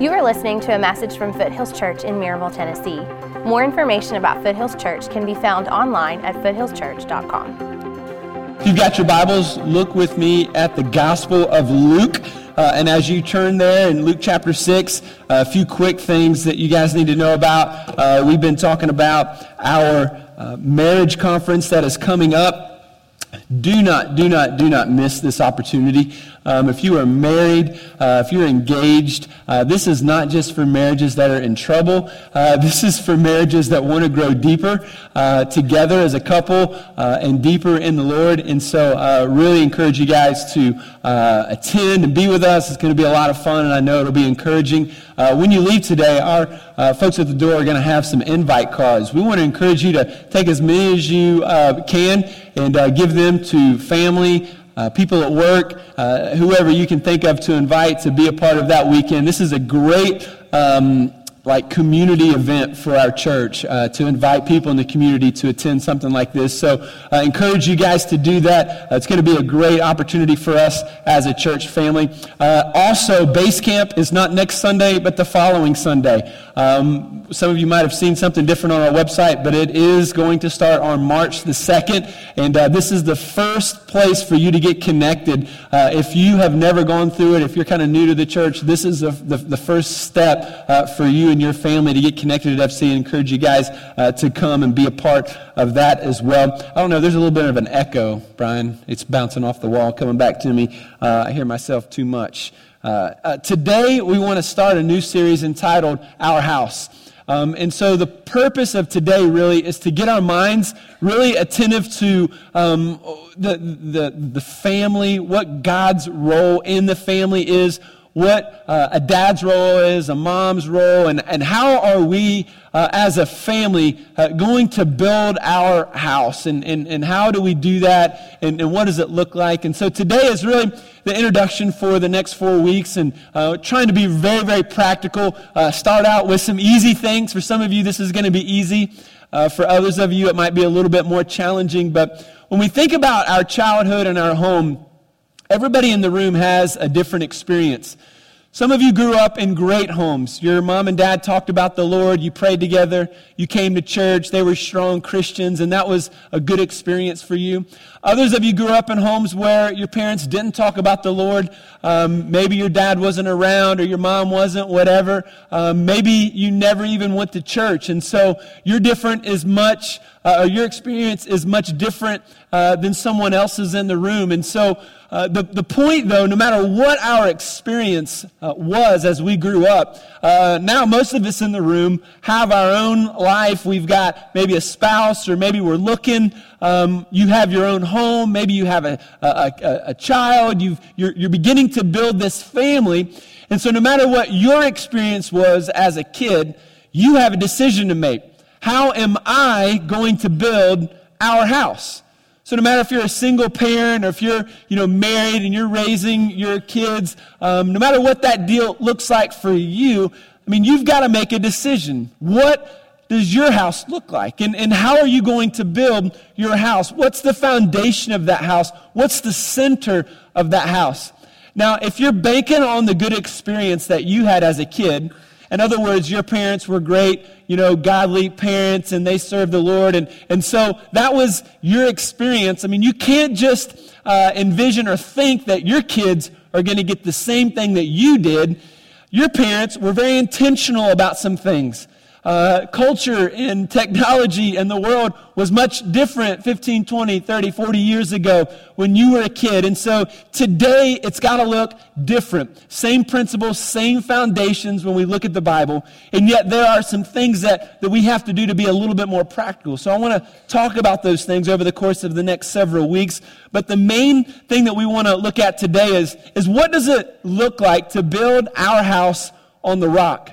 You are listening to a message from Foothills Church in Maryville, Tennessee. More information about Foothills Church can be found online at foothillschurch.com. If you've got your Bibles, look with me at the Gospel of Luke. Uh, and as you turn there in Luke chapter 6, uh, a few quick things that you guys need to know about. Uh, we've been talking about our uh, marriage conference that is coming up. Do not, do not, do not miss this opportunity. Um, if you are married, uh, if you're engaged, uh, this is not just for marriages that are in trouble. Uh, this is for marriages that want to grow deeper uh, together as a couple uh, and deeper in the Lord. And so, uh, really encourage you guys to attend and be with us. It's going to be a lot of fun, and I know it'll be encouraging. when you leave today, our folks at the door are going to have some invite cards. We want to encourage you to take as many as you can and give them to family uh, people at work, uh, whoever you can think of to invite to be a part of that weekend. This is a great um, like community event for our church uh, to invite people in the community to attend something like this. So I encourage you guys to do that. Uh, it's going to be a great opportunity for us as a church family. Uh, also, base camp is not next Sunday, but the following Sunday. Um, some of you might have seen something different on our website, but it is going to start on March the 2nd. And uh, this is the first place for you to get connected. Uh, if you have never gone through it, if you're kind of new to the church, this is the, the, the first step uh, for you and your family to get connected at FC. I encourage you guys uh, to come and be a part of that as well. I don't know, there's a little bit of an echo, Brian. It's bouncing off the wall, coming back to me. Uh, I hear myself too much. Uh, uh, today, we want to start a new series entitled Our House. Um, and so, the purpose of today really is to get our minds really attentive to um, the, the, the family, what God's role in the family is, what uh, a dad's role is, a mom's role, and, and how are we uh, as a family uh, going to build our house, and, and, and how do we do that, and, and what does it look like? And so today is really the introduction for the next four weeks, and uh, trying to be very, very practical. Uh, start out with some easy things. For some of you, this is going to be easy. Uh, for others of you, it might be a little bit more challenging. But when we think about our childhood and our home, Everybody in the room has a different experience. Some of you grew up in great homes. Your mom and dad talked about the Lord. You prayed together. You came to church. They were strong Christians, and that was a good experience for you. Others of you grew up in homes where your parents didn't talk about the Lord. Um, maybe your dad wasn't around or your mom wasn't, whatever. Um, maybe you never even went to church. And so you're different as much, uh, or your experience is much different uh, than someone else's in the room. And so uh, the, the point, though, no matter what our experience uh, was as we grew up, uh, now most of us in the room have our own life. We've got maybe a spouse, or maybe we're looking. Um, you have your own home. Maybe you have a, a, a, a child. you you're, you're beginning to build this family. And so, no matter what your experience was as a kid, you have a decision to make. How am I going to build our house? So no matter if you're a single parent or if you're, you know, married and you're raising your kids, um, no matter what that deal looks like for you, I mean, you've got to make a decision. What does your house look like? And, and how are you going to build your house? What's the foundation of that house? What's the center of that house? Now, if you're banking on the good experience that you had as a kid, in other words, your parents were great, you know, godly parents and they served the Lord. And, and so that was your experience. I mean, you can't just uh, envision or think that your kids are going to get the same thing that you did. Your parents were very intentional about some things uh, culture and technology and the world was much different 15, 20, 30, 40 years ago when you were a kid. And so today it's got to look different. Same principles, same foundations when we look at the Bible. And yet there are some things that, that we have to do to be a little bit more practical. So I want to talk about those things over the course of the next several weeks. But the main thing that we want to look at today is, is what does it look like to build our house on the rock?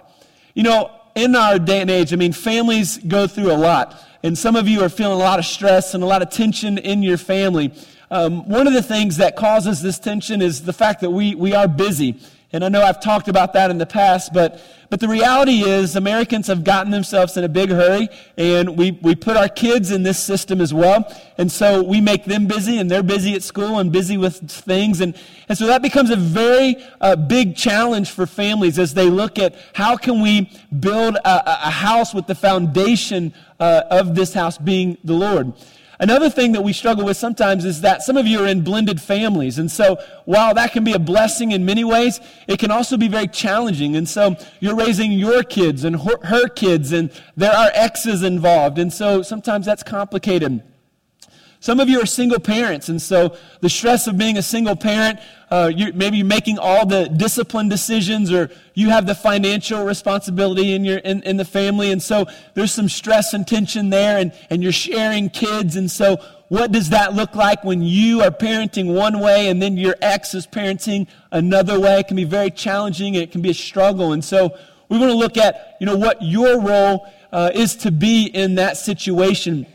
You know, in our day and age, I mean, families go through a lot. And some of you are feeling a lot of stress and a lot of tension in your family. Um, one of the things that causes this tension is the fact that we, we are busy. And I know I've talked about that in the past, but, but the reality is Americans have gotten themselves in a big hurry, and we, we put our kids in this system as well. And so we make them busy, and they're busy at school and busy with things. And, and so that becomes a very uh, big challenge for families as they look at how can we build a, a house with the foundation uh, of this house being the Lord. Another thing that we struggle with sometimes is that some of you are in blended families. And so while that can be a blessing in many ways, it can also be very challenging. And so you're raising your kids and her kids, and there are exes involved. And so sometimes that's complicated. Some of you are single parents, and so the stress of being a single parent, uh, you're, maybe you're making all the discipline decisions, or you have the financial responsibility in, your, in, in the family, and so there's some stress and tension there, and, and you're sharing kids, and so what does that look like when you are parenting one way and then your ex is parenting another way? It can be very challenging, and it can be a struggle, and so we want to look at, you know, what your role uh, is to be in that situation.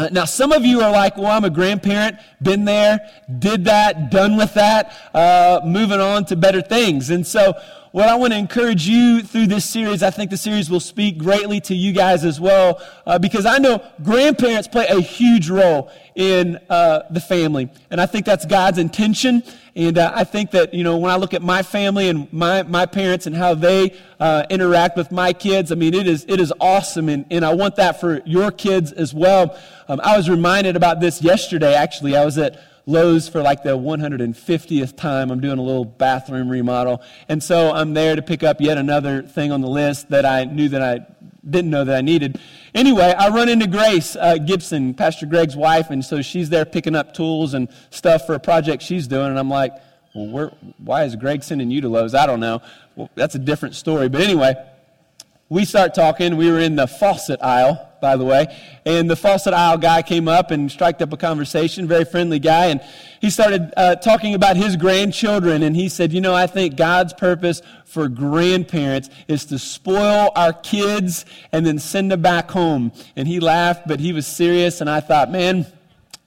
Uh, now, some of you are like, well, I'm a grandparent, been there, did that, done with that, uh, moving on to better things. And so, what I want to encourage you through this series, I think the series will speak greatly to you guys as well, uh, because I know grandparents play a huge role in uh, the family. And I think that's God's intention. And uh, I think that, you know, when I look at my family and my, my parents and how they uh, interact with my kids, I mean, it is, it is awesome. And, and I want that for your kids as well. Um, I was reminded about this yesterday, actually. I was at Lowe's for like the 150th time. I'm doing a little bathroom remodel. And so I'm there to pick up yet another thing on the list that I knew that I didn't know that I needed. Anyway, I run into Grace uh, Gibson, Pastor Greg's wife, and so she's there picking up tools and stuff for a project she's doing. And I'm like, well, why is Greg sending you to Lowe's? I don't know. Well, that's a different story. But anyway, we start talking. We were in the faucet aisle, by the way, and the faucet aisle guy came up and struck up a conversation. Very friendly guy, and he started uh, talking about his grandchildren. And he said, "You know, I think God's purpose for grandparents is to spoil our kids and then send them back home." And he laughed, but he was serious. And I thought, man.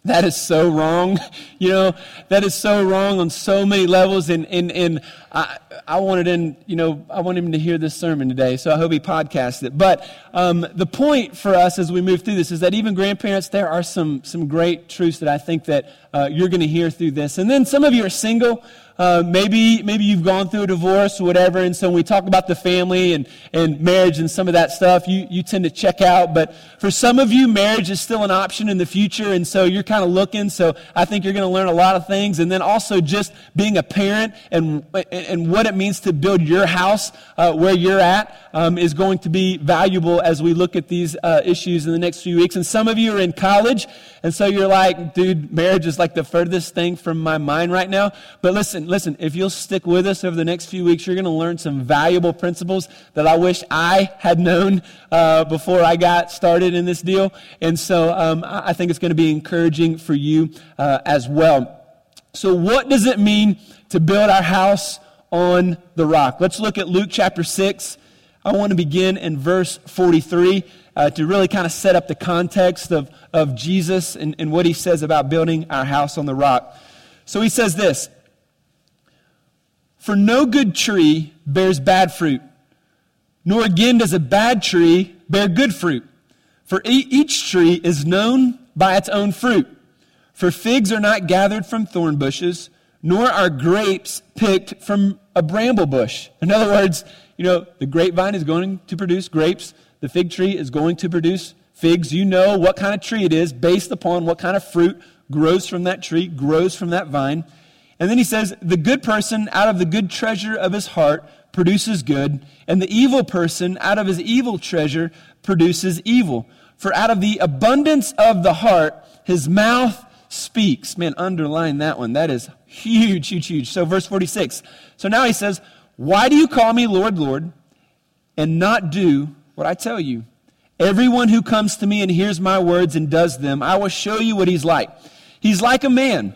That is so wrong. You know, that is so wrong on so many levels. And, and, and I, I wanted him, you know, I want him to hear this sermon today, so I hope he podcasts it. But um, the point for us as we move through this is that even grandparents, there are some, some great truths that I think that uh, you're going to hear through this. And then some of you are single. Uh, maybe, maybe you've gone through a divorce or whatever, and so when we talk about the family and, and marriage and some of that stuff, you, you tend to check out. But for some of you, marriage is still an option in the future, and so you're kind of looking. So I think you're going to learn a lot of things. And then also just being a parent and, and what it means to build your house uh, where you're at um, is going to be valuable as we look at these uh, issues in the next few weeks. And some of you are in college, and so you're like, dude, marriage is like the furthest thing from my mind right now. But listen, listen, if you'll stick with us over the next few weeks, you're going to learn some valuable principles that I wish I had known uh, before I got started in this deal. And so um, I think it's going to be encouraging for you uh, as well. So, what does it mean to build our house on the rock? Let's look at Luke chapter 6. I want to begin in verse 43 uh, to really kind of set up the context of, of Jesus and, and what he says about building our house on the rock. So he says this for no good tree bears bad fruit, nor again does a bad tree bear good fruit. For each tree is known by its own fruit. For figs are not gathered from thorn bushes, nor are grapes picked from a bramble bush. In other words, you know, the grapevine is going to produce grapes, the fig tree is going to produce figs. You know what kind of tree it is based upon what kind of fruit grows from that tree, grows from that vine. And then he says, The good person out of the good treasure of his heart produces good, and the evil person out of his evil treasure produces evil. For out of the abundance of the heart, his mouth speaks. Man, underline that one. That is huge, huge, huge. So, verse 46. So now he says, Why do you call me Lord, Lord, and not do what I tell you? Everyone who comes to me and hears my words and does them, I will show you what he's like. He's like a man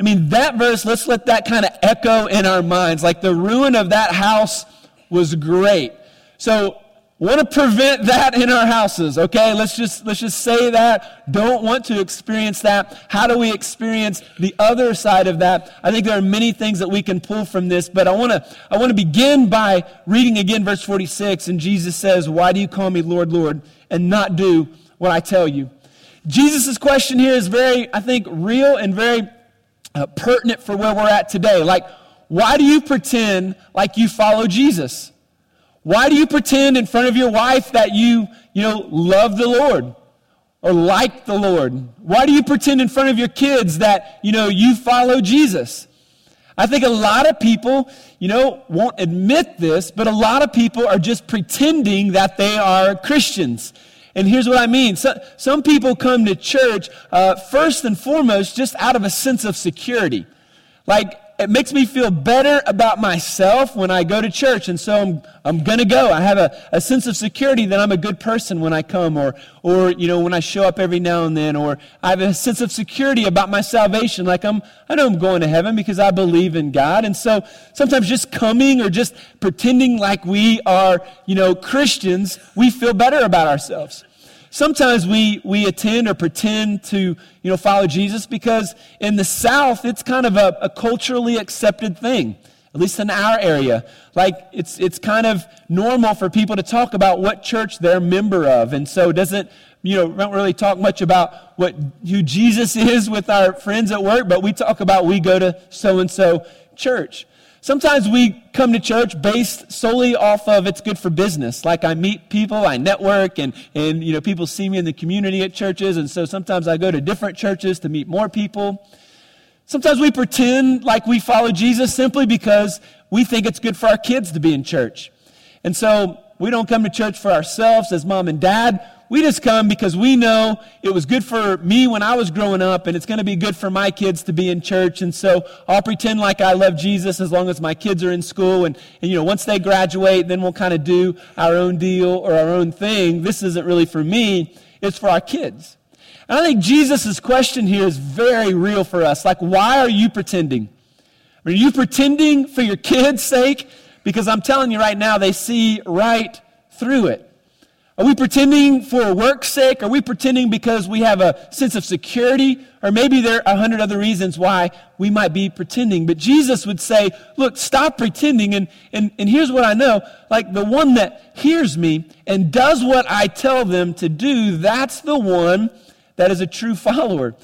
I mean, that verse, let's let that kind of echo in our minds. Like the ruin of that house was great. So want to prevent that in our houses okay? Let's just let's just say that. Don't want to experience that. How do we experience the other side of that? I think there are many things that we can pull from this but i want to i want to begin by reading again verse 46 and jesus says why do you call me lord lord and not do what i tell you? Jesus' question here is very i think real and very uh, pertinent for where we're at today like why do you pretend like you follow jesus why do you pretend in front of your wife that you, you know, love the Lord or like the Lord? Why do you pretend in front of your kids that, you know, you follow Jesus? I think a lot of people, you know, won't admit this, but a lot of people are just pretending that they are Christians. And here's what I mean. So, some people come to church, uh, first and foremost, just out of a sense of security. Like, it makes me feel better about myself when I go to church. And so I'm, I'm going to go. I have a, a sense of security that I'm a good person when I come or, or, you know, when I show up every now and then, or I have a sense of security about my salvation. Like I'm, I know I'm going to heaven because I believe in God. And so sometimes just coming or just pretending like we are, you know, Christians, we feel better about ourselves. Sometimes we, we attend or pretend to, you know, follow Jesus because in the South, it's kind of a, a culturally accepted thing, at least in our area. Like, it's, it's kind of normal for people to talk about what church they're a member of. And so doesn't, you know, don't really talk much about what, who Jesus is with our friends at work, but we talk about we go to so-and-so church. Sometimes we come to church based solely off of it's good for business. Like I meet people, I network, and, and you know, people see me in the community at churches, and so sometimes I go to different churches to meet more people. Sometimes we pretend like we follow Jesus simply because we think it's good for our kids to be in church. And so we don't come to church for ourselves as mom and dad. We just come because we know it was good for me when I was growing up, and it's going to be good for my kids to be in church. And so I'll pretend like I love Jesus as long as my kids are in school. And, and you know, once they graduate, then we'll kind of do our own deal or our own thing. This isn't really for me, it's for our kids. And I think Jesus' question here is very real for us. Like, why are you pretending? Are you pretending for your kids' sake? Because I'm telling you right now, they see right through it. Are we pretending for work's sake? Are we pretending because we have a sense of security? Or maybe there are a hundred other reasons why we might be pretending. But Jesus would say, look, stop pretending. And, and, and here's what I know. Like the one that hears me and does what I tell them to do, that's the one that is a true follower.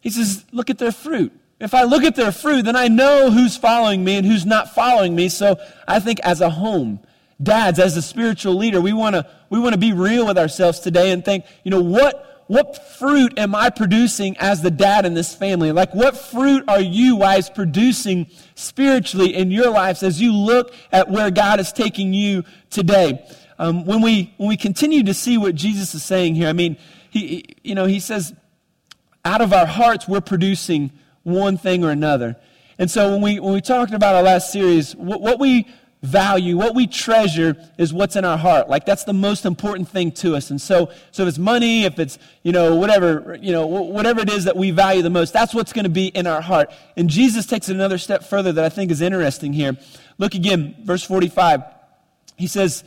He says, look at their fruit. If I look at their fruit, then I know who's following me and who's not following me. So I think as a home, dads, as a spiritual leader, we want to we want to be real with ourselves today and think, you know, what what fruit am I producing as the dad in this family? Like, what fruit are you, wives, producing spiritually in your lives as you look at where God is taking you today? Um, when we when we continue to see what Jesus is saying here, I mean, he you know he says, out of our hearts we're producing one thing or another. And so when we when we talked about our last series, what, what we value, what we treasure is what's in our heart. Like that's the most important thing to us. And so, so if it's money, if it's, you know, whatever, you know, whatever it is that we value the most, that's what's going to be in our heart. And Jesus takes it another step further that I think is interesting here. Look again, verse 45. He says,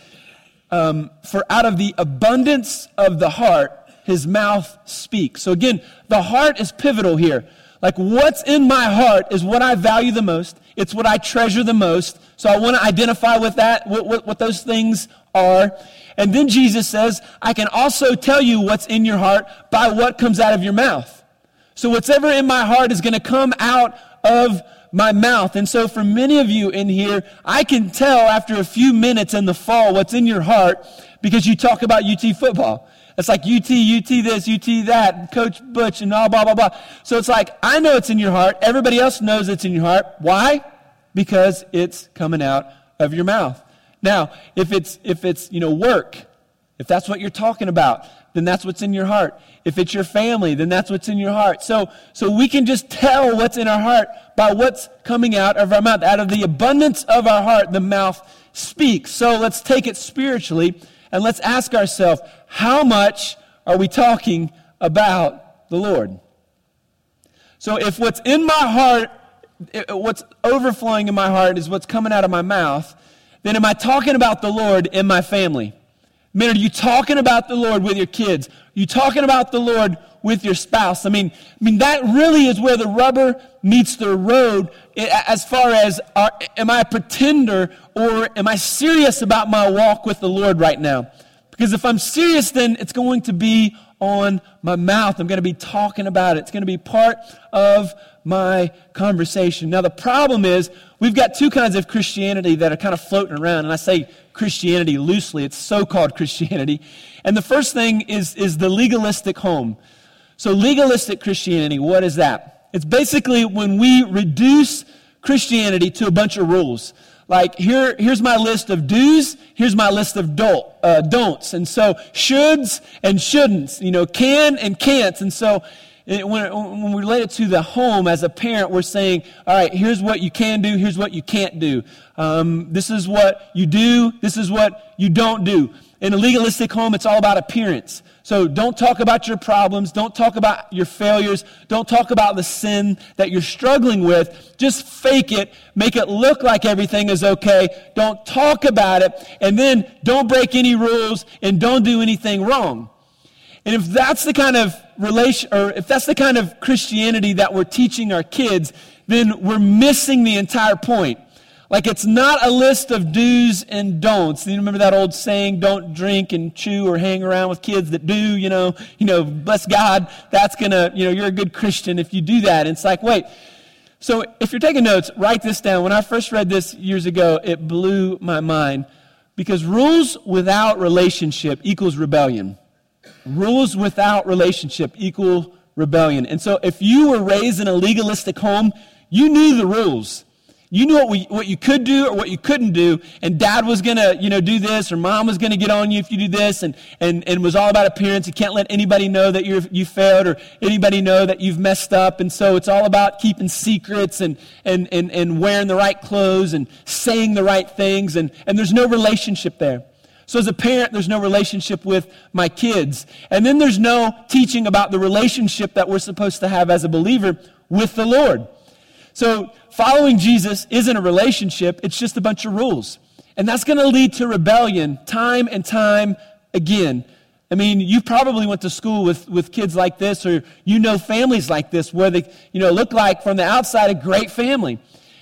um, for out of the abundance of the heart, his mouth speaks. So again, the heart is pivotal here. Like what's in my heart is what I value the most. It's what I treasure the most. So I want to identify with that, what, what, those things are. And then Jesus says, I can also tell you what's in your heart by what comes out of your mouth. So whatever in my heart is going to come out of my mouth. And so for many of you in here, I can tell after a few minutes in the fall what's in your heart because you talk about UT football. It's like UT, UT this, UT that, Coach Butch, and all blah, blah, blah. So it's like, I know it's in your heart. Everybody else knows it's in your heart. Why? Because it's coming out of your mouth. Now, if it's, if it's, you know, work, if that's what you're talking about, then that's what's in your heart. If it's your family, then that's what's in your heart. So, so we can just tell what's in our heart by what's coming out of our mouth. Out of the abundance of our heart, the mouth speaks. So let's take it spiritually and let's ask ourselves how much are we talking about the Lord? So if what's in my heart, what's overflowing in my heart is what's coming out of my mouth, then am I talking about the Lord in my family? I mean, are you talking about the Lord with your kids? Are you talking about the Lord with your spouse? I mean, I mean that really is where the rubber meets the road as far as are, am I a pretender or am I serious about my walk with the Lord right now? Because if I'm serious, then it's going to be on my mouth. I'm going to be talking about it. It's going to be part of my conversation. Now, the problem is we've got two kinds of Christianity that are kind of floating around. And I say Christianity loosely, it's so called Christianity. And the first thing is, is the legalistic home. So, legalistic Christianity, what is that? It's basically when we reduce Christianity to a bunch of rules like here, here's my list of do's, here's my list of do, uh, don'ts. And so shoulds and shouldn'ts, you know, can and can'ts. And so when, when we relate it to the home as a parent, we're saying, all right, here's what you can do, here's what you can't do. Um, this is what you do, this is what you don't do. In a legalistic home, it's all about appearance. So don't talk about your problems. Don't talk about your failures. Don't talk about the sin that you're struggling with. Just fake it. Make it look like everything is okay. Don't talk about it. And then don't break any rules and don't do anything wrong. And if that's the kind of relation, or if that's the kind of Christianity that we're teaching our kids, then we're missing the entire point. Like it's not a list of do's and don'ts. You remember that old saying, don't drink and chew or hang around with kids that do, you know, you know, bless God, that's gonna, you know, you're a good Christian if you do that. And it's like, wait. So if you're taking notes, write this down. When I first read this years ago, it blew my mind because rules without relationship equals rebellion. Rules without relationship equal rebellion. And so if you were raised in a legalistic home, you knew the rules. You knew what, we, what you could do or what you couldn't do, and dad was to, you know, do this, or mom was to get on you if you do this, and, and, and it was all about appearance. You can't let anybody know that you're, you failed or anybody know that you've messed up. And so it's all about keeping secrets and, and, and, and wearing the right clothes and saying the right things, and, and there's no relationship there. So as a parent, there's no relationship with my kids. And then there's no teaching about the relationship that we're supposed to have as a believer with the Lord. So following Jesus isn't a relationship, it's just a bunch of rules. And that's going to lead to rebellion time and time again. I mean, you probably went to school with, with kids like this, or you know families like this where they, you know, look like from the outside a great family.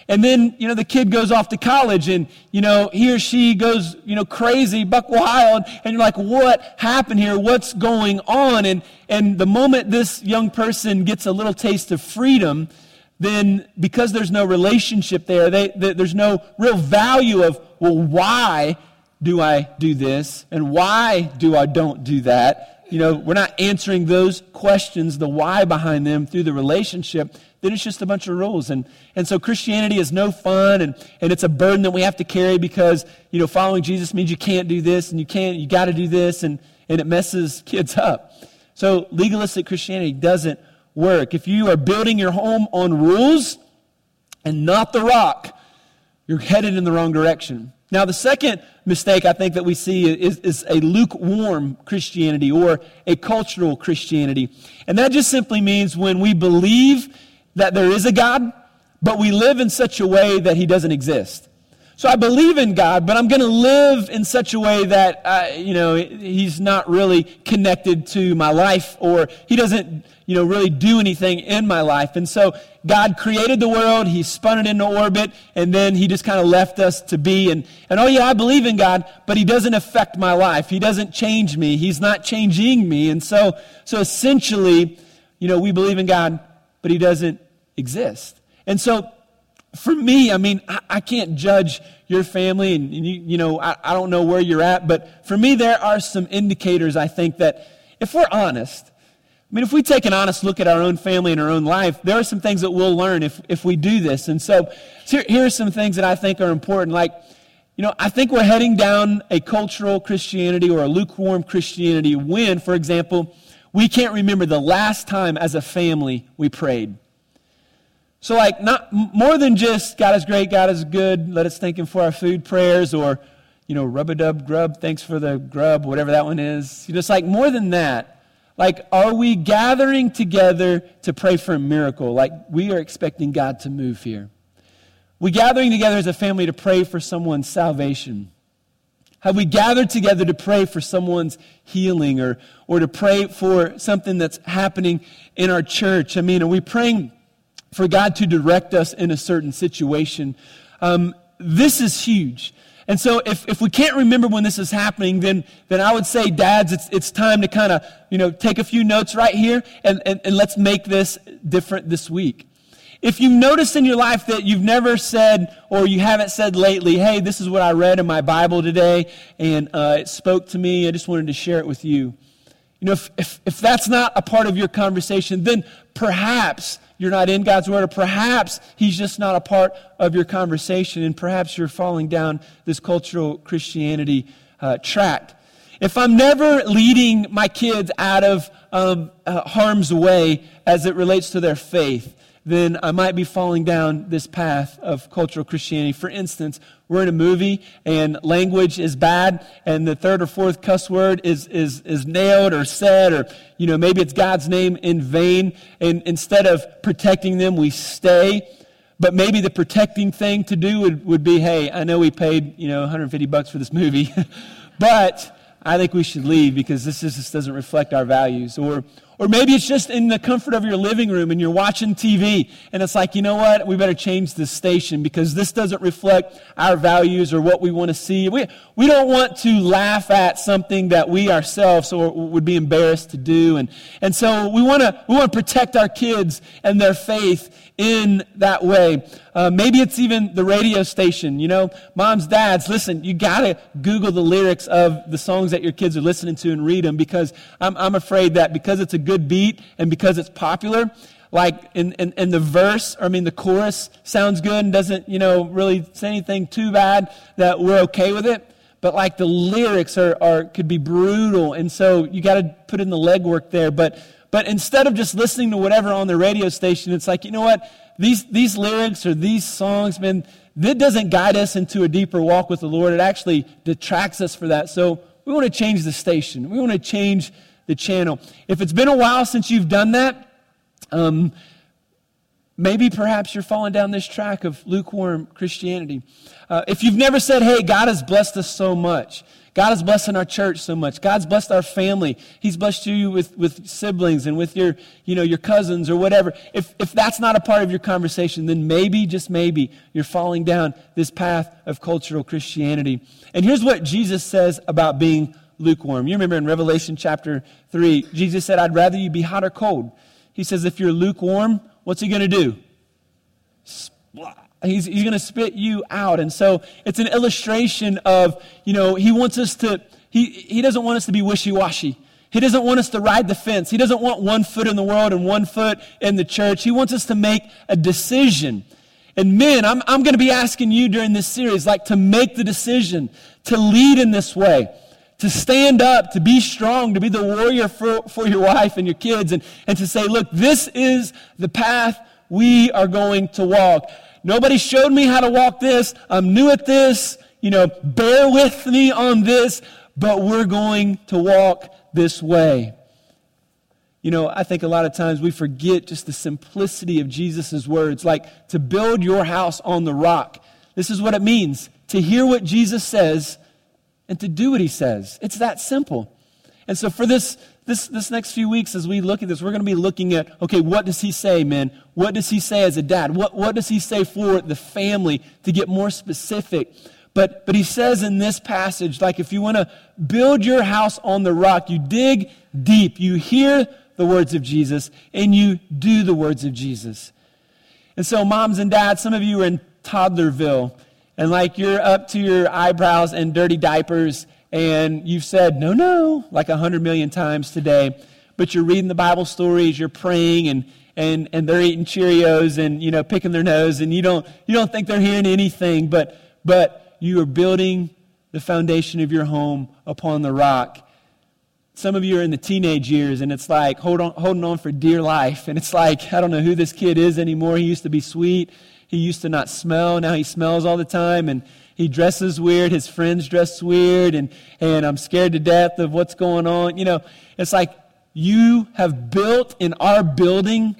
And then, you know, the kid goes off to college and, you know, he or she goes, you know, crazy, buck wild. And you're like, what happened here? What's going on? And, and the moment this young person gets a little taste of freedom, then because there's no relationship there, they, they, there's no real value of, well, why do I do this? And why do I don't do that? You know, we're not answering those questions, the why behind them through the relationship. Then it's just a bunch of rules. And, and so Christianity is no fun and, and it's a burden that we have to carry because, you know, following Jesus means you can't do this and you can't, you got to do this and, and it messes kids up. So legalistic Christianity doesn't work. If you are building your home on rules and not the rock, you're headed in the wrong direction. Now, the second mistake I think that we see is, is, a lukewarm Christianity or a cultural Christianity. And that just simply means when we believe that there is a God, but we live in such a way that he doesn't exist. So I believe in God, but I'm going to live in such a way that, uh, you know, he's not really connected to my life or he doesn't, you know, really do anything in my life. And so God created the world, he spun it into orbit, and then he just kind of left us to be. And, and oh yeah, I believe in God, but he doesn't affect my life. He doesn't change me. He's not changing me. And so, so essentially, you know, we believe in God, but he doesn't exist. And so for me, I mean, I, I can't judge your family, and, and you, you know, I, I don't know where you're at, but for me, there are some indicators I think that if we're honest, I mean, if we take an honest look at our own family and our own life, there are some things that we'll learn if, if we do this. And so, so here, here are some things that I think are important. Like, you know, I think we're heading down a cultural Christianity or a lukewarm Christianity when, for example, we can't remember the last time as a family we prayed. So, like, not more than just God is great, God is good, let us thank Him for our food prayers, or, you know, rub a dub grub, thanks for the grub, whatever that one is. You know, it's like more than that. Like, are we gathering together to pray for a miracle? Like, we are expecting God to move here. We gathering together as a family to pray for someone's salvation. Have we gathered together to pray for someone's healing or, or to pray for something that's happening in our church? I mean, are we praying for God to direct us in a certain situation? Um, this is huge. And so if, if we can't remember when this is happening, then, then I would say, dads, it's, it's time to kind of, you know, take a few notes right here and, and, and let's make this different this week. If you've noticed in your life that you've never said or you haven't said lately, hey, this is what I read in my Bible today and uh, it spoke to me, I just wanted to share it with you. You know, if, if, if that's not a part of your conversation, then perhaps you're not in God's Word, or perhaps He's just not a part of your conversation, and perhaps you're falling down this cultural Christianity uh, track. If I'm never leading my kids out of um, uh, harm's way as it relates to their faith, then I might be falling down this path of cultural Christianity. For instance, we're in a movie and language is bad and the third or fourth cuss word is, is, is nailed or said or, you know, maybe it's God's name in vain. And instead of protecting them, we stay. But maybe the protecting thing to do would, would be, hey, I know we paid, you know, 150 bucks for this movie, but I think we should leave because this just doesn't reflect our values. Or, or maybe it's just in the comfort of your living room and you're watching TV and it's like, you know what? We better change this station because this doesn't reflect our values or what we want to see. We, we don't want to laugh at something that we ourselves would be embarrassed to do. And, and so we want to, we want to protect our kids and their faith in that way. Uh, maybe it's even the radio station. You know, moms, dads, listen, you got to Google the lyrics of the songs that your kids are listening to and read them because I'm, I'm afraid that because it's a good beat and because it's popular, like in, in, in, the verse, I mean, the chorus sounds good and doesn't, you know, really say anything too bad that we're okay with it. But like the lyrics are, are could be brutal. And so you got to put in the legwork there. But but instead of just listening to whatever on the radio station, it's like, you know what? These, these lyrics or these songs, man, that doesn't guide us into a deeper walk with the Lord. It actually detracts us for that. So we want to change the station. We want to change the channel. If it's been a while since you've done that, um, maybe perhaps you're falling down this track of lukewarm Christianity. Uh, if you've never said, hey, God has blessed us so much, God is blessing our church so much. God's blessed our family. He's blessed you with, with siblings and with your, you know, your cousins or whatever. If, if that's not a part of your conversation, then maybe, just maybe, you're falling down this path of cultural Christianity. And here's what Jesus says about being lukewarm. You remember in Revelation chapter 3, Jesus said, I'd rather you be hot or cold. He says, if you're lukewarm, what's he going to do? He's, he's going to spit you out. And so it's an illustration of, you know, he wants us to, he, he doesn't want us to be wishy washy. He doesn't want us to ride the fence. He doesn't want one foot in the world and one foot in the church. He wants us to make a decision. And men, I'm, I'm going to be asking you during this series, like to make the decision, to lead in this way, to stand up, to be strong, to be the warrior for, for your wife and your kids, and, and to say, look, this is the path we are going to walk. Nobody showed me how to walk this. I'm new at this. You know, bear with me on this, but we're going to walk this way. You know, I think a lot of times we forget just the simplicity of Jesus' words, like to build your house on the rock. This is what it means to hear what Jesus says and to do what he says. It's that simple. And so for this this, this next few weeks, as we look at this, we're going to be looking at okay, what does he say, man? What does he say as a dad? What, what does he say for the family to get more specific? But, but he says in this passage, like if you want to build your house on the rock, you dig deep, you hear the words of Jesus, and you do the words of Jesus. And so, moms and dads, some of you are in toddlerville, and like you're up to your eyebrows in dirty diapers, and you've said, no, no, like a hundred million times today, but you're reading the Bible stories, you're praying, and, and, and they're eating Cheerios and, you know, picking their nose, and you don't, you don't think they're hearing anything, but, but you are building the foundation of your home upon the rock. Some of you are in the teenage years, and it's like hold on, holding on for dear life. And it's like, I don't know who this kid is anymore. He used to be sweet. He used to not smell. Now he smells all the time. And, he dresses weird, his friends dress weird, and, and I'm scared to death of what's going on. You know, it's like you have built in our building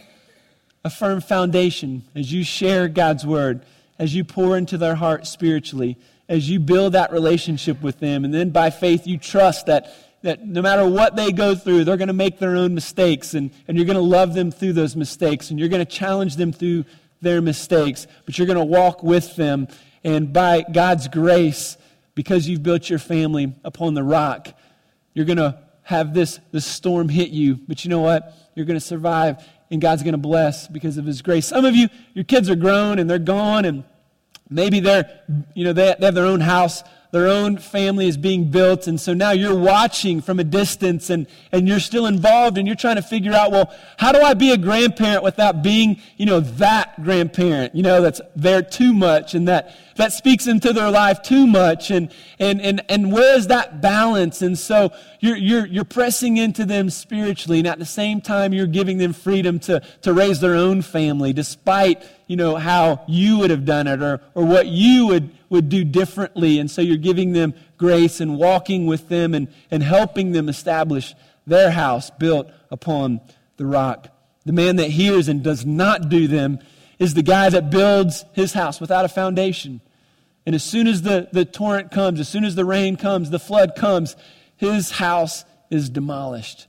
a firm foundation as you share God's word, as you pour into their heart spiritually, as you build that relationship with them. And then by faith, you trust that, that no matter what they go through, they're going to make their own mistakes, and, and you're going to love them through those mistakes, and you're going to challenge them through their mistakes, but you're going to walk with them. And by God's grace, because you've built your family upon the rock, you're going to have this, this storm hit you, but you know what? You're going to survive, and God's going to bless because of His grace. Some of you, your kids are grown and they're gone, and maybe they're, you know, they, they have their own house their own family is being built. And so now you're watching from a distance and, and you're still involved and you're trying to figure out, well, how do I be a grandparent without being, you know, that grandparent, you know, that's there too much and that, that speaks into their life too much. And, and, and, and where is that balance? And so you're, you're, you're pressing into them spiritually. And at the same time, you're giving them freedom to, to raise their own family despite, you know, how you would have done it or, or what you would, would do differently. And so you're giving them grace and walking with them and, and helping them establish their house built upon the rock. The man that hears and does not do them is the guy that builds his house without a foundation. And as soon as the, the torrent comes, as soon as the rain comes, the flood comes, his house is demolished.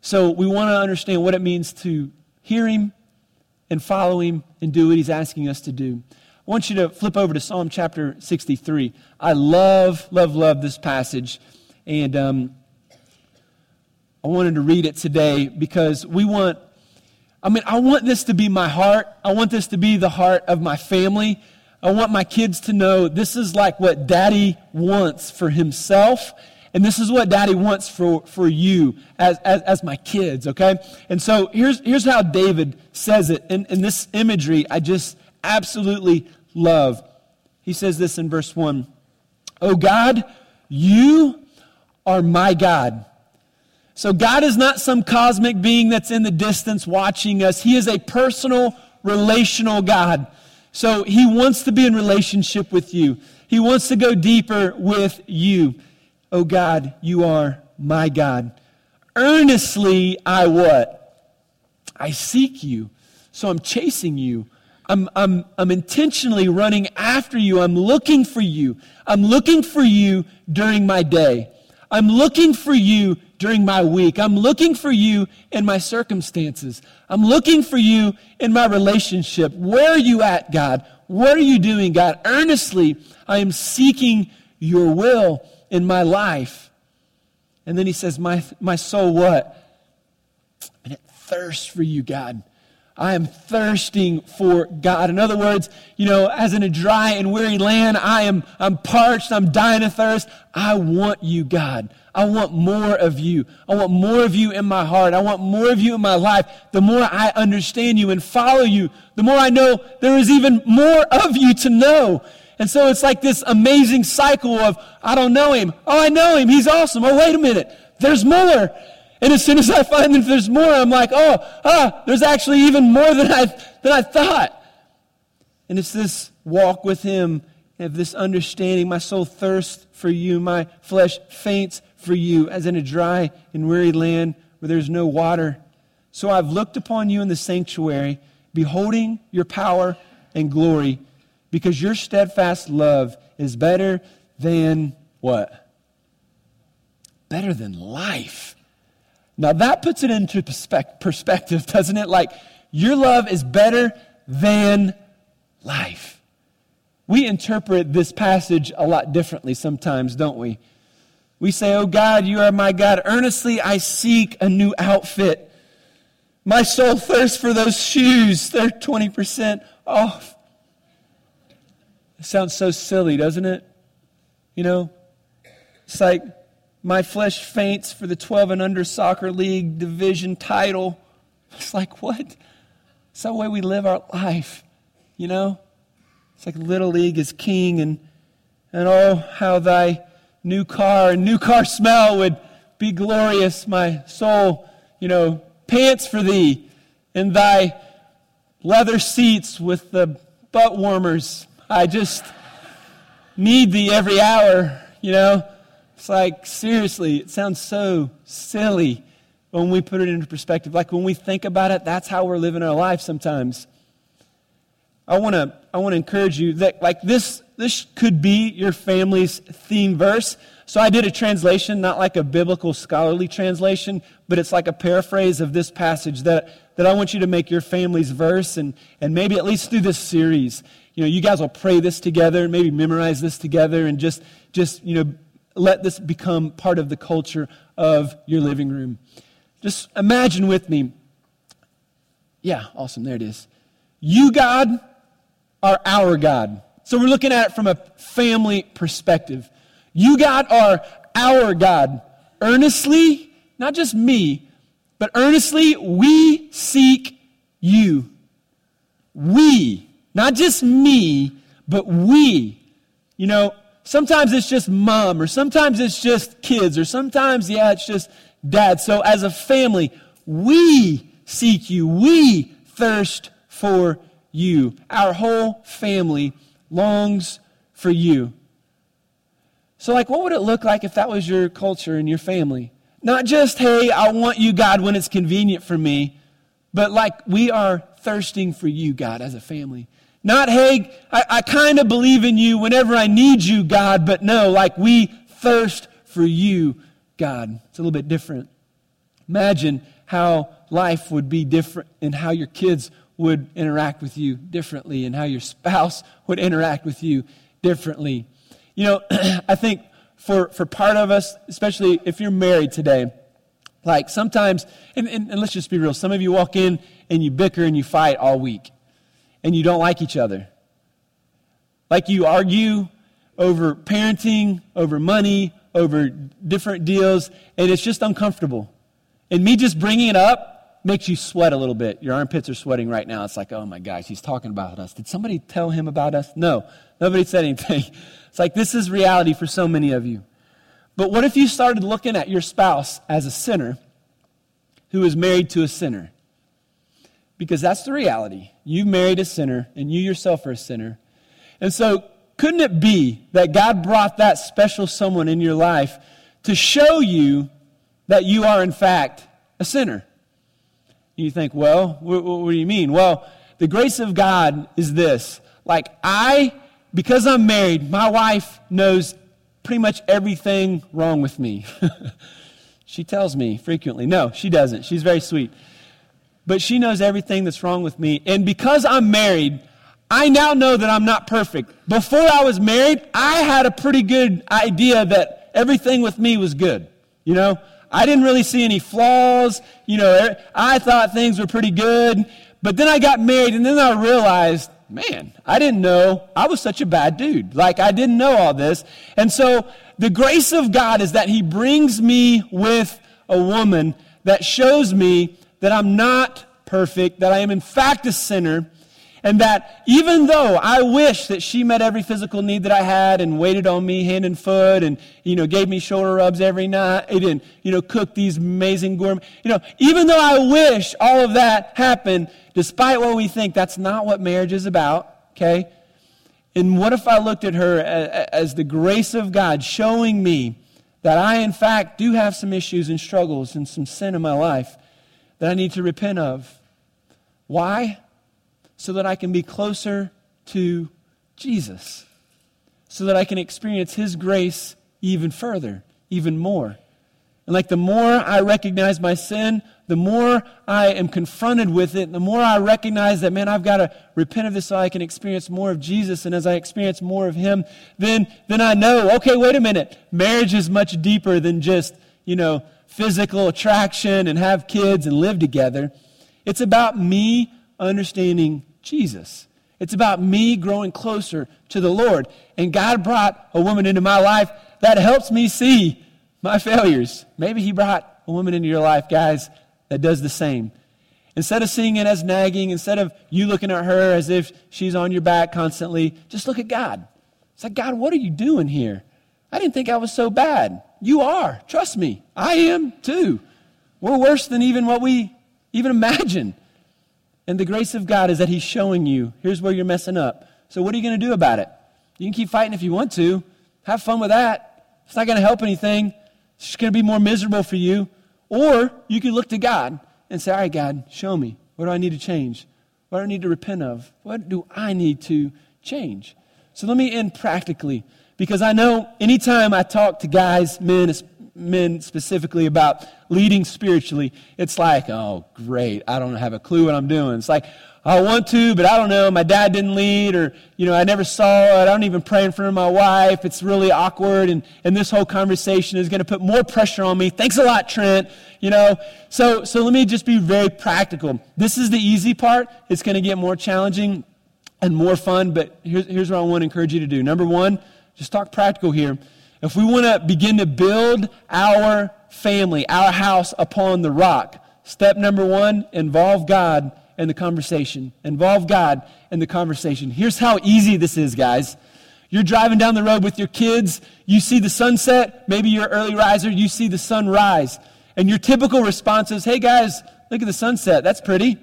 So we want to understand what it means to hear him and follow him and do what he's asking us to do. I want you to flip over to Psalm chapter 63. I love, love, love this passage. And um, I wanted to read it today because we want, I mean, I want this to be my heart. I want this to be the heart of my family. I want my kids to know this is like what daddy wants for himself. And this is what daddy wants for, for you as, as, as my kids, okay? And so here's, here's how David says it. In, in this imagery, I just absolutely love. He says this in verse 1 Oh God, you are my God. So God is not some cosmic being that's in the distance watching us. He is a personal, relational God. So he wants to be in relationship with you. He wants to go deeper with you. Oh God, you are my God. Earnestly I what? I seek you. So I'm chasing you. I'm, I'm, I'm intentionally running after you. I'm looking for you. I'm looking for you during my day. I'm looking for you during my week. I'm looking for you in my circumstances. I'm looking for you in my relationship. Where are you at, God? What are you doing, God? Earnestly, I am seeking your will in my life. And then he says, My, my soul, what? And it thirsts for you, God. I am thirsting for God. In other words, you know, as in a dry and weary land, I am I'm parched, I'm dying of thirst. I want you, God. I want more of you. I want more of you in my heart. I want more of you in my life. The more I understand you and follow you, the more I know there is even more of you to know. And so it's like this amazing cycle of, I don't know him. Oh, I know him. He's awesome. Oh, wait a minute. There's more. And as soon as I find that there's more, I'm like, oh, ah, there's actually even more than I, than I thought. And it's this walk with Him, of this understanding. My soul thirsts for you, my flesh faints for you, as in a dry and weary land where there's no water. So I've looked upon you in the sanctuary, beholding your power and glory, because your steadfast love is better than what? Better than life. Now that puts it into perspective, doesn't it? Like, your love is better than life. We interpret this passage a lot differently sometimes, don't we? We say, Oh God, you are my God. Earnestly I seek a new outfit. My soul thirsts for those shoes. They're 20% off. It sounds so silly, doesn't it? You know, it's like my flesh faints for the 12 and under soccer league division title. It's like, what? It's the way we live our life, you know? It's like Little League is king, and, and oh, how thy new car and new car smell would be glorious. My soul, you know, pants for thee, and thy leather seats with the butt warmers. I just need thee every hour, you know? It's like, seriously, it sounds so silly when we put it into perspective. Like when we think about it, that's how we're living our life sometimes. I want to I want to encourage you that like this this could be your family's theme verse. So I did a translation, not like a biblical scholarly translation, but it's like a paraphrase of this passage that, that I want you to make your family's verse and, and maybe at least through this series. You know, you guys will pray this together, maybe memorize this together and just just, you know, let this become part of the culture of your living room. Just imagine with me. Yeah, awesome. There it is. You, God, are our God. So we're looking at it from a family perspective. You, God, are our God. Earnestly, not just me, but earnestly, we seek you. We, not just me, but we. You know, sometimes it's just mom, or sometimes it's just kids, or sometimes, yeah, it's just dad. So as a family, we seek you. We thirst for you. Our whole family longs for you. So, like, what would it look like if that was your culture and your family? Not just, hey, I want you, God, when it's convenient for me, but like we are thirsting for you, God, as a family. Not, hey, I, I kind of believe in you whenever I need you, God, but no, like we thirst for you, God. It's a little bit different. Imagine how life would be different and how your kids would interact with you differently and how your spouse would interact with you differently. You know, I think for, for part of us, especially if you're married today, like sometimes, and, and, and let's just be real, some of you walk in and you bicker and you fight all week and you don't like each other. Like you argue over parenting, over money, over different deals, and it's just uncomfortable. And me just bringing it up makes you sweat a little bit. Your armpits are sweating right now. It's like, oh my gosh, he's talking about us. Did somebody tell him about us? No, nobody said anything. It's like this is reality for so many of you. But what if you started looking at your spouse as a sinner who is married to a sinner? Because that's the reality. You married a sinner, and you yourself are a sinner. And so, couldn't it be that God brought that special someone in your life to show you that you are, in fact, a sinner? You think, well, what, what, do you mean? Well, the grace of God is this. Like, I, because I'm married, my wife knows pretty much everything wrong with me. she tells me frequently. No, she doesn't. She's very sweet. But she knows everything that's wrong with me. And because I'm married, I now know that I'm not perfect. Before I was married, I had a pretty good idea that everything with me was good. You know, I didn't really see any flaws. You know, er, I thought things were pretty good. But then I got married, and then I realized, man, I didn't know I was such a bad dude. Like, I didn't know all this. And so, the grace of God is that He brings me with a woman that shows me that I'm not perfect, that I am in fact a sinner, and that even though I wish that she met every physical need that I had and waited on me hand and foot and, you know, gave me shoulder rubs every night and, you know, cooked these amazing gourmet, you know, even though I wish all of that happened, despite what we think, that's not what marriage is about, okay? And what if I looked at her as the grace of God showing me that I, in fact, do have some issues and struggles and some sin in my life that I need to repent of? Why? So that I can be closer to Jesus, so that I can experience His grace even further, even more. And like the more I recognize my sin, the more I am confronted with it, the more I recognize that, man, I've got to repent of this so I can experience more of Jesus. And as I experience more of Him, then, then I know, okay, wait a minute. Marriage is much deeper than just, you know, physical attraction and have kids and live together. It's about me understanding Jesus. It's about me growing closer to the Lord. And God brought a woman into my life that helps me see my failures. Maybe He brought a woman into your life, guys, that does the same. Instead of seeing it as nagging, instead of you looking at her as if she's on your back constantly, just look at God. It's like, God, what are you doing here? I didn't think I was so bad. You are. Trust me. I am too. We're worse than even what we even imagine. And the grace of God is that He's showing you here's where you're messing up. So, what are you going to do about it? You can keep fighting if you want to. Have fun with that. It's not going to help anything. It's just going to be more miserable for you. Or you can look to God and say, All right, God, show me. What do I need to change? What do I need to repent of? What do I need to change? So let me end practically because I know anytime I talk to guys, men, men specifically about leading spiritually, it's like, oh, great, I don't have a clue what I'm doing. It's like, I want to, but I don't know. My dad didn't lead, or, you know, I never saw it. I don't even pray in front of my wife. It's really awkward, and, and this whole conversation is going to put more pressure on me. Thanks a lot, Trent. You know, so, so let me just be very practical. This is the easy part. It's going to get more challenging and more fun, but here's, here's what I want to encourage you to do. Number one, just talk practical here. If we want to begin to build our family, our house upon the rock, step number one, involve God in the conversation. Involve God in the conversation. Here's how easy this is, guys. You're driving down the road with your kids, you see the sunset, maybe you're early riser, you see the sun rise. And your typical response is, hey guys, look at the sunset, that's pretty.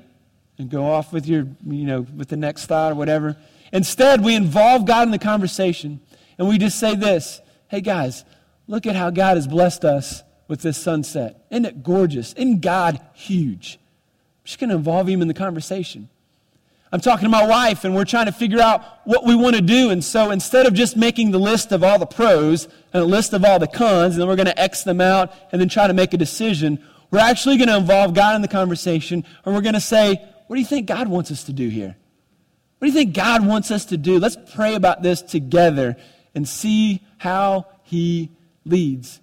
And go off with your, you know, with the next thought or whatever. Instead, we involve God in the conversation and we just say this hey guys, look at how God has blessed us with this sunset. Isn't it gorgeous? Isn't God huge? I'm just going to involve him in the conversation. I'm talking to my wife, and we're trying to figure out what we want to do. And so instead of just making the list of all the pros and a list of all the cons, and then we're going to X them out and then try to make a decision, we're actually going to involve God in the conversation, and we're going to say, What do you think God wants us to do here? What do you think God wants us to do? Let's pray about this together and see how He leads.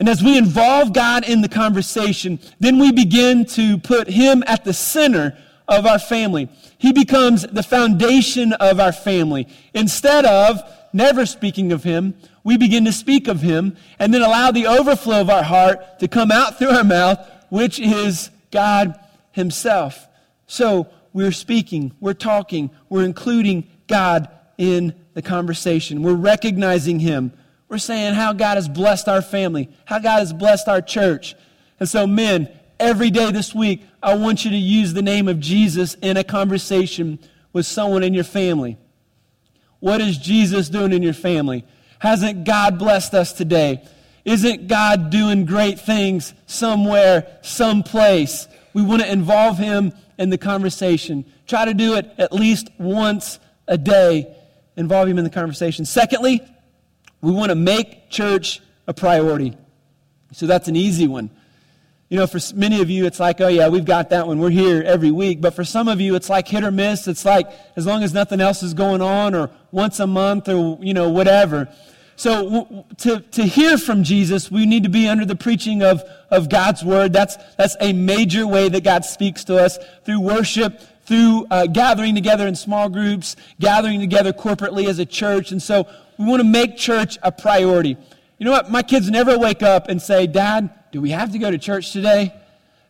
And as we involve God in the conversation, then we begin to put Him at the center of our family. He becomes the foundation of our family. Instead of never speaking of Him, we begin to speak of Him and then allow the overflow of our heart to come out through our mouth, which is God Himself. So we're speaking, we're talking, we're including God in the conversation. We're recognizing Him we're saying how God has blessed our family, how God has blessed our church. And so, men, every day this week, I want you to use the name of Jesus in a conversation with someone in your family. What is Jesus doing in your family? Hasn't God blessed us today? Isn't God doing great things somewhere, someplace? We want to involve Him in the conversation. Try to do it at least once a day. Involve Him in the conversation. Secondly, we want to make church a priority. So that's an easy one. You know, for many of you, it's like, oh, yeah, we've got that one. We're here every week. But for some of you, it's like hit or miss. It's like as long as nothing else is going on, or once a month, or, you know, whatever. So to, to hear from Jesus, we need to be under the preaching of, of God's word. That's, that's a major way that God speaks to us through worship, through uh, gathering together in small groups, gathering together corporately as a church. And so we want to make church a priority. You know what? My kids never wake up and say, Dad, do we have to go to church today?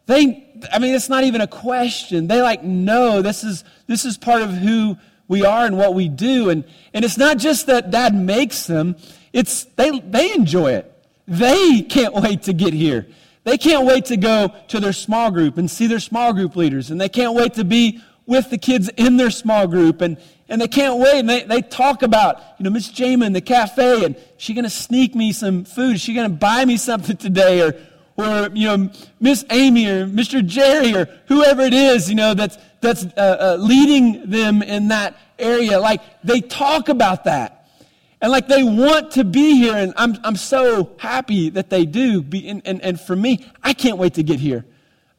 They, I mean, it's not even a question. They like know this is, this is part of who we are and what we do. And, and it's not just that dad makes them, it's, they, they enjoy it. They can't wait to get here. They can't wait to go to their small group and see their small group leaders. And they can't wait to be with the kids in their small group and, and they can't wait. And they, they talk about, you know, Miss Jamin, the cafe, and she going to sneak me some food? Is she going to buy me something today? Or, or you know, Miss Amy or Mr. Jerry or whoever it is, you know, that's, that's uh, uh, leading them in that area. Like, they talk about that. And like they want to be here, and I'm, I'm so happy that they do. Be, and, and, and for me, I can't wait to get here.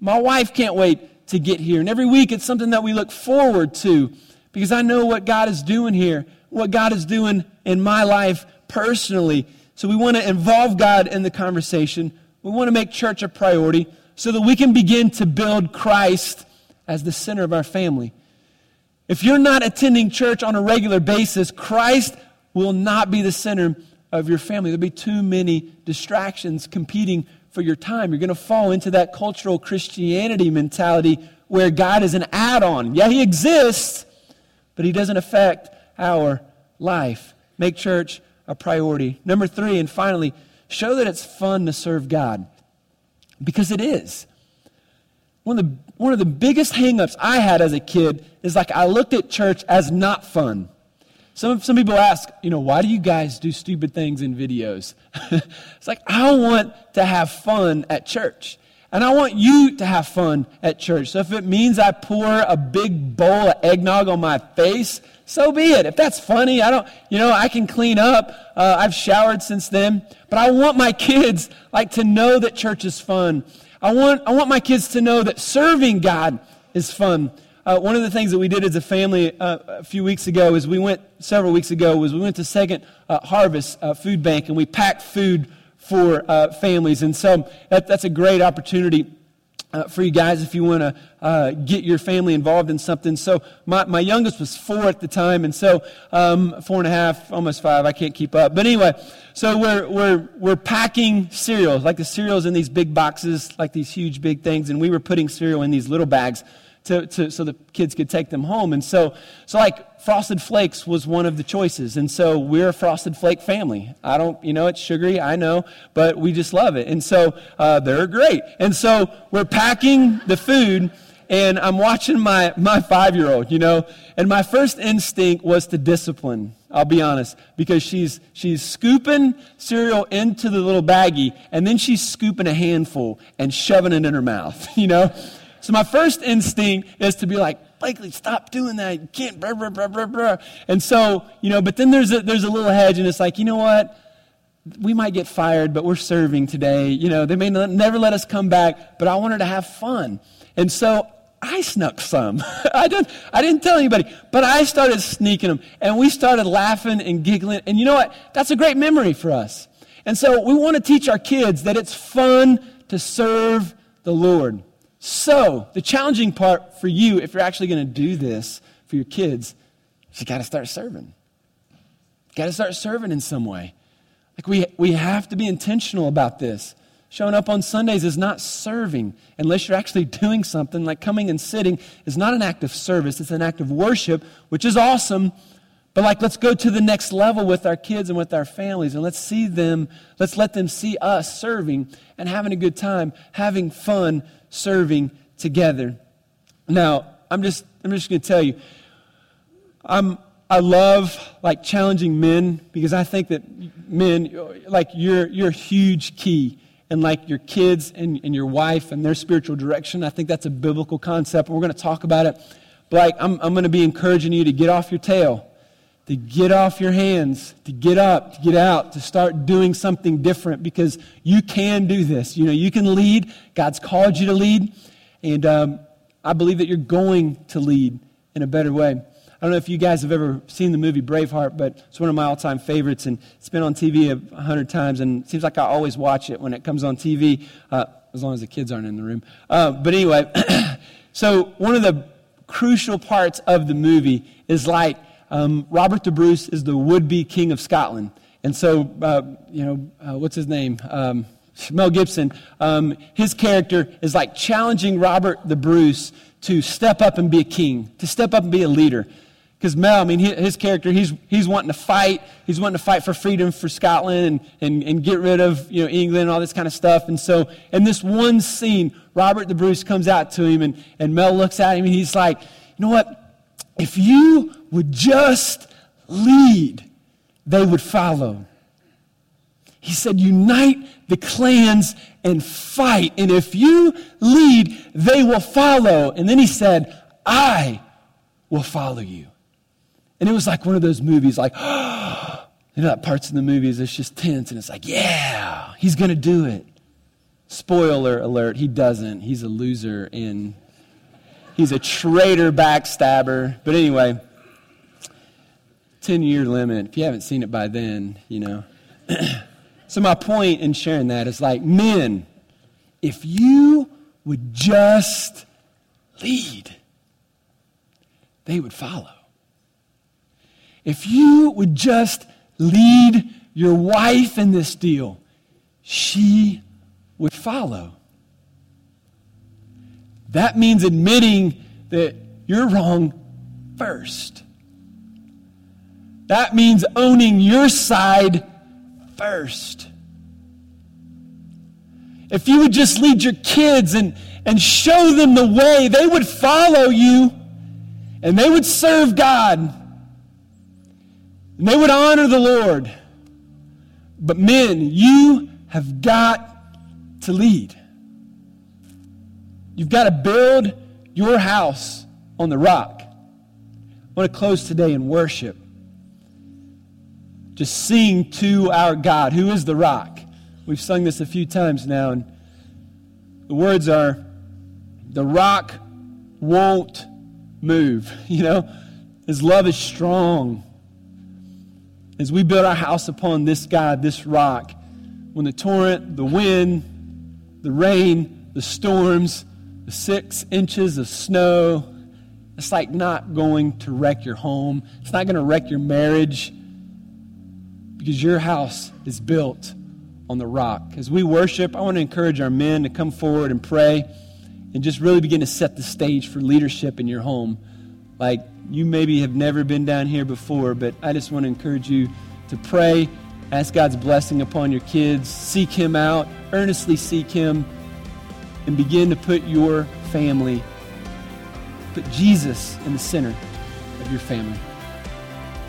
My wife can't wait to get here. And every week it's something that we look forward to because I know what God is doing here, what God is doing in my life personally. So we want to involve God in the conversation. We want to make church a priority so that we can begin to build Christ as the center of our family. If you're not attending church on a regular basis, Christ will not be the center of your family. There'll be too many distractions competing for your time. You're going to fall into that cultural Christianity mentality where God is an add on. Yeah, He exists, but He doesn't affect our life. Make church a priority. Number three, and finally, show that it's fun to serve God because it is. One of the, one of the biggest hangups I had as a kid is like I looked at church as not fun. Some, some people ask, you know, why do you guys do stupid things in videos? it's like, I want to have fun at church. And I want you to have fun at church. So if it means I pour a big bowl of eggnog on my face, so be it. If that's funny, I don't, you know, I can clean up. Uh, I've showered since then. But I want my kids, like, to know that church is fun. I want, I want my kids to know that serving God is fun. Uh, one of the things that we did as a family uh, a few weeks ago is we went, several weeks ago, was we went to Second uh, Harvest uh, Food Bank and we packed food for uh, families. And so that, that's a great opportunity uh, for you guys if you want to uh, get your family involved in something. So my, my youngest was four at the time, and so um, four and a half, almost five. I can't keep up. But anyway, so we're, we're, we're packing cereals, like the cereals in these big boxes, like these huge big things, and we were putting cereal in these little bags to, to, so the kids could take them home. And so, so like Frosted Flakes was one of the choices. And so we're a Frosted Flake family. I don't, you know, it's sugary, I know, but we just love it. And so uh, they're great. And so we're packing the food and I'm watching my, my five year old, you know, and my first instinct was to discipline. I'll be honest, because she's, she's scooping cereal into the little baggie, and then she's scooping a handful and shoving it in her mouth, you know? So my first instinct is to be like, Blakely, stop doing that. You can't, blah, blah, blah, blah, blah. And so, you know, but then there's a, there's a little hedge, and it's like, you know what? We might get fired, but we're serving today. You know, they may not, never let us come back, but I want her to have fun. And so I snuck some. I, didn't, I didn't tell anybody, but I started sneaking them. And we started laughing and giggling. And you know what? That's a great memory for us. And so we want to teach our kids that it's fun to serve the Lord. So, the challenging part for you, if you're actually going to do this for your kids, is you got to start serving. Got to start serving in some way. Like, we, we have to be intentional about this. Showing up on Sundays is not serving unless you're actually doing something. Like coming and sitting is not an act of service, it's an act of worship, which is awesome. But, like, let's go to the next level with our kids and with our families and let's see them, let's let them see us serving and having a good time, having fun, serving together. Now, I'm just I'm just going to tell you I'm I love like challenging men because I think that men like you're you're a huge key and like your kids and, and your wife and their spiritual direction. I think that's a biblical concept. We're going to talk about it. But like I'm I'm going to be encouraging you to get off your tail to get off your hands, to get up, to get out, to start doing something different because you can do this. You know, you can lead. God's called you to lead. And um, I believe that you're going to lead in a better way. I don't know if you guys have ever seen the movie Braveheart, but it's one of my all time favorites, and it's been on TV a hundred times, and it seems like I always watch it when it comes on TV, uh, as long as the kids aren't in the room. Uh, but anyway, so one of the crucial parts of the movie is like um, Robert the Bruce is the would-be king of Scotland. And so, uh, you know, uh, what's his name? Um, Mel Gibson. Um, his character is like challenging Robert the Bruce to step up and be a king, to step up and be a leader. Because Mel, I mean, his character, he's, he's wanting to fight. He's wanting to fight for freedom for Scotland and, and, and get rid of, you know, England and all this kind of stuff. And so in this one scene, Robert the Bruce comes out to him and, and Mel looks at him and he's like, you know what? If you would just lead, they would follow. He said, Unite the clans and fight. And if you lead, they will follow. And then he said, I will follow you. And it was like one of those movies, like, you know, that parts in the movies, it's just tense. And it's like, yeah, he's going to do it. Spoiler alert, he doesn't. He's a loser and he's a traitor backstabber. But anyway, 10 year limit. If you haven't seen it by then, you know. so, my point in sharing that is like, men, if you would just lead, they would follow. If you would just lead your wife in this deal, she would follow. That means admitting that you're wrong first. That means owning your side first. If you would just lead your kids and, and show them the way, they would follow you and they would serve God. And they would honor the Lord. But men, you have got to lead. You've got to build your house on the rock. I want to close today in worship. Just sing to our God, who is the rock. We've sung this a few times now, and the words are the rock won't move. You know, his love is strong. As we build our house upon this God, this rock, when the torrent, the wind, the rain, the storms, the six inches of snow, it's like not going to wreck your home. It's not going to wreck your marriage because your house is built on the rock. As we worship, I want to encourage our men to come forward and pray and just really begin to set the stage for leadership in your home. Like you maybe have never been down here before, but I just want to encourage you to pray, ask God's blessing upon your kids, seek Him out, earnestly seek Him, and begin to put your family, put Jesus in the center of your family.